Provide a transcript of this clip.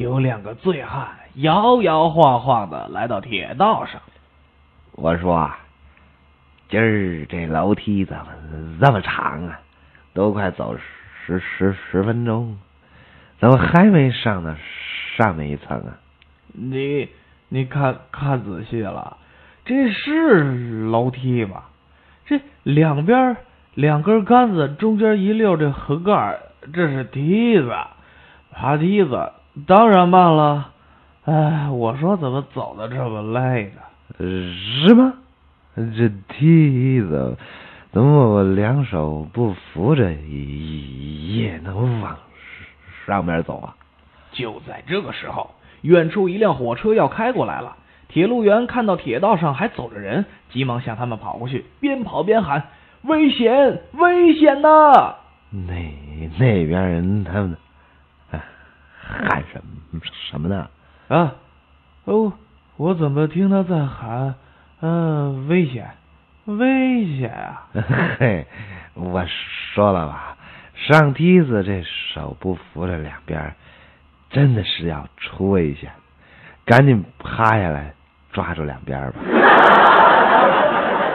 有两个醉汉摇摇晃晃的来到铁道上。我说啊，今儿这楼梯怎么这么长啊？都快走十十十分钟，怎么还没上到上面一层啊？你你看看仔细了，这是楼梯吧？这两边两根杆子，中间一溜这横杆，这是梯子。爬梯子当然慢了。哎，我说怎么走的这么累呢？是吗？这梯子怎么我两手不扶着也能往上面走啊？就在这个时候，远处一辆火车要开过来了。铁路员看到铁道上还走着人，急忙向他们跑过去，边跑边喊：“危险，危险呐！”那那边人他们喊什么呢？啊，哦，我怎么听他在喊？嗯，危险，危险啊！嘿，我说了吧，上梯子这手不扶着两边，真的是要出危险，赶紧趴下来抓住两边吧。